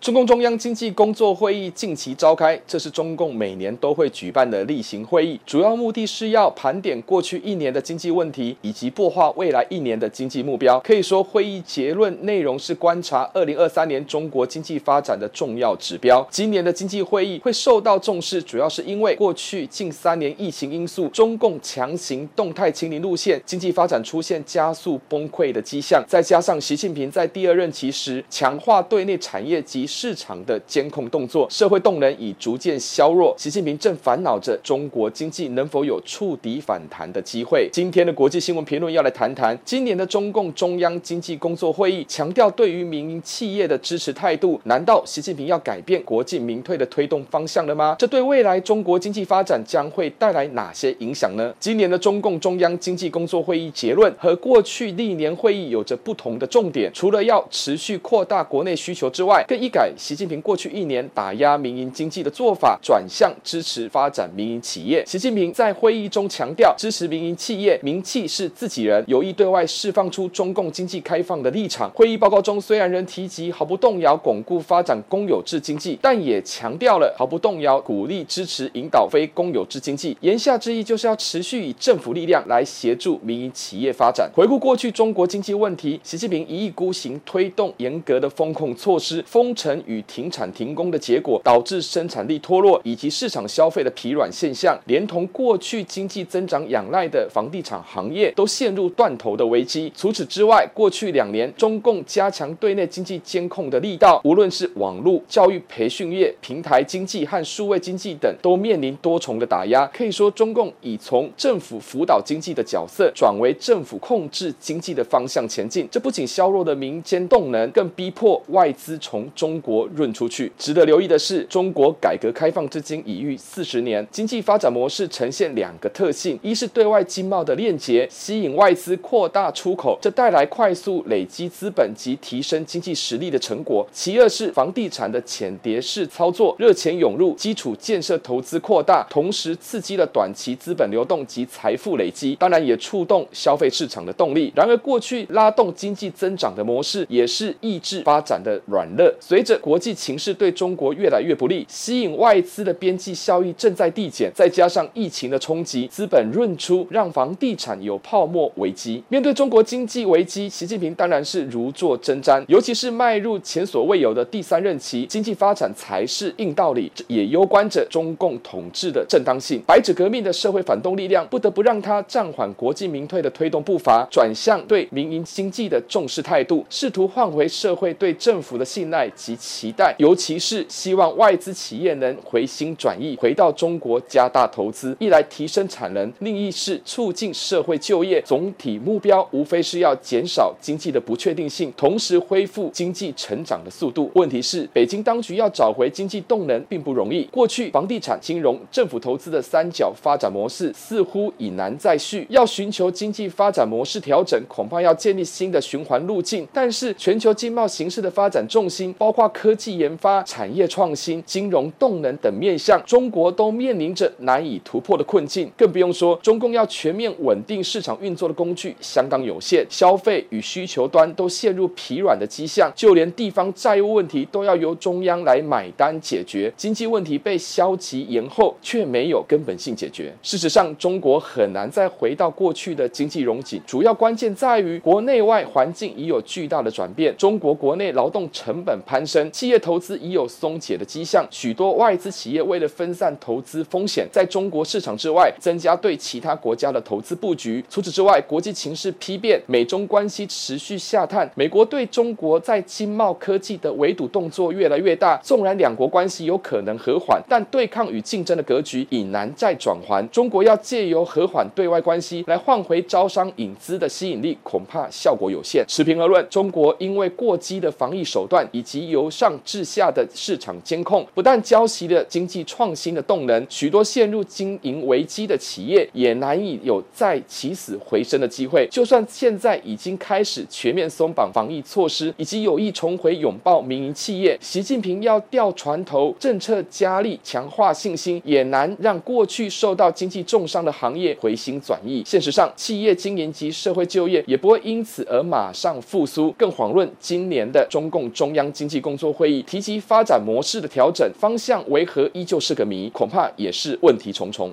中共中央经济工作会议近期召开，这是中共每年都会举办的例行会议，主要目的是要盘点过去一年的经济问题，以及擘画未来一年的经济目标。可以说，会议结论内容是观察二零二三年中国经济发展的重要指标。今年的经济会议会受到重视，主要是因为过去近三年疫情因素，中共强行动态清零路线，经济发展出现加速崩溃的迹象，再加上习近平在第二任期时强化对内产业及市场的监控动作，社会动能已逐渐削弱。习近平正烦恼着中国经济能否有触底反弹的机会。今天的国际新闻评论要来谈谈今年的中共中央经济工作会议强调对于民营企业的支持态度。难道习近平要改变国进民退的推动方向了吗？这对未来中国经济发展将会带来哪些影响呢？今年的中共中央经济工作会议结论和过去历年会议有着不同的重点，除了要持续扩大国内需求之外，更一改习。习近平过去一年打压民营经济的做法，转向支持发展民营企业。习近平在会议中强调，支持民营企业，民企是自己人，有意对外释放出中共经济开放的立场。会议报告中虽然仍提及毫不动摇巩固发展公有制经济，但也强调了毫不动摇鼓励支持引导非公有制经济。言下之意就是要持续以政府力量来协助民营企业发展。回顾过去中国经济问题，习近平一意孤行推动严格的风控措施，封城与停产停工的结果，导致生产力脱落以及市场消费的疲软现象，连同过去经济增长仰赖的房地产行业都陷入断头的危机。除此之外，过去两年中共加强对内经济监控的力道，无论是网络、教育培训业、平台经济和数位经济等，都面临多重的打压。可以说，中共已从政府辅导经济的角色，转为政府控制经济的方向前进。这不仅削弱了民间动能，更逼迫外资从中国润出去。值得留意的是，中国改革开放至今已逾四十年，经济发展模式呈现两个特性：一是对外经贸的链接，吸引外资扩大出口，这带来快速累积资本及提升经济实力的成果；其二是房地产的浅碟式操作，热钱涌入，基础建设投资扩大，同时刺激了短期资本流动及财富累积，当然也触动消费市场的动力。然而，过去拉动经济增长的模式，也是抑制发展的软肋。随着国际情势，对中国越来越不利，吸引外资的边际效益正在递减，再加上疫情的冲击，资本润出，让房地产有泡沫危机。面对中国经济危机，习近平当然是如坐针毡，尤其是迈入前所未有的第三任期，经济发展才是硬道理，也攸关着中共统治的正当性。白纸革命的社会反动力量不得不让他暂缓国进民退的推动步伐，转向对民营经济的重视态度，试图换回社会对政府的信赖及期待。尤其是希望外资企业能回心转意，回到中国加大投资，一来提升产能，另一是促进社会就业。总体目标无非是要减少经济的不确定性，同时恢复经济成长的速度。问题是，北京当局要找回经济动能并不容易。过去房地产、金融、政府投资的三角发展模式似乎已难再续，要寻求经济发展模式调整，恐怕要建立新的循环路径。但是，全球经贸形势的发展重心，包括科技研发。产业创新、金融动能等面向，中国都面临着难以突破的困境。更不用说，中共要全面稳定市场运作的工具相当有限，消费与需求端都陷入疲软的迹象，就连地方债务问题都要由中央来买单解决。经济问题被消极延后，却没有根本性解决。事实上，中国很难再回到过去的经济荣景，主要关键在于国内外环境已有巨大的转变。中国国内劳动成本攀升，企业投资。已有松解的迹象，许多外资企业为了分散投资风险，在中国市场之外增加对其他国家的投资布局。除此之外，国际情势丕变，美中关系持续下探，美国对中国在经贸科技的围堵动作越来越大。纵然两国关系有可能和缓，但对抗与竞争的格局已难再转圜。中国要借由和缓对外关系来换回招商引资的吸引力，恐怕效果有限。持平而论，中国因为过激的防疫手段以及有由上至下的市场监控，不但浇熄了经济创新的动能，许多陷入经营危机的企业也难以有再起死回生的机会。就算现在已经开始全面松绑防疫措施，以及有意重回拥抱民营企业，习近平要调船头，政策加力，强化信心，也难让过去受到经济重伤的行业回心转意。现实上，企业经营及社会就业也不会因此而马上复苏。更遑论今年的中共中央经济工作会议提及发展模式的调整方向为何，依旧是个谜，恐怕也是问题重重。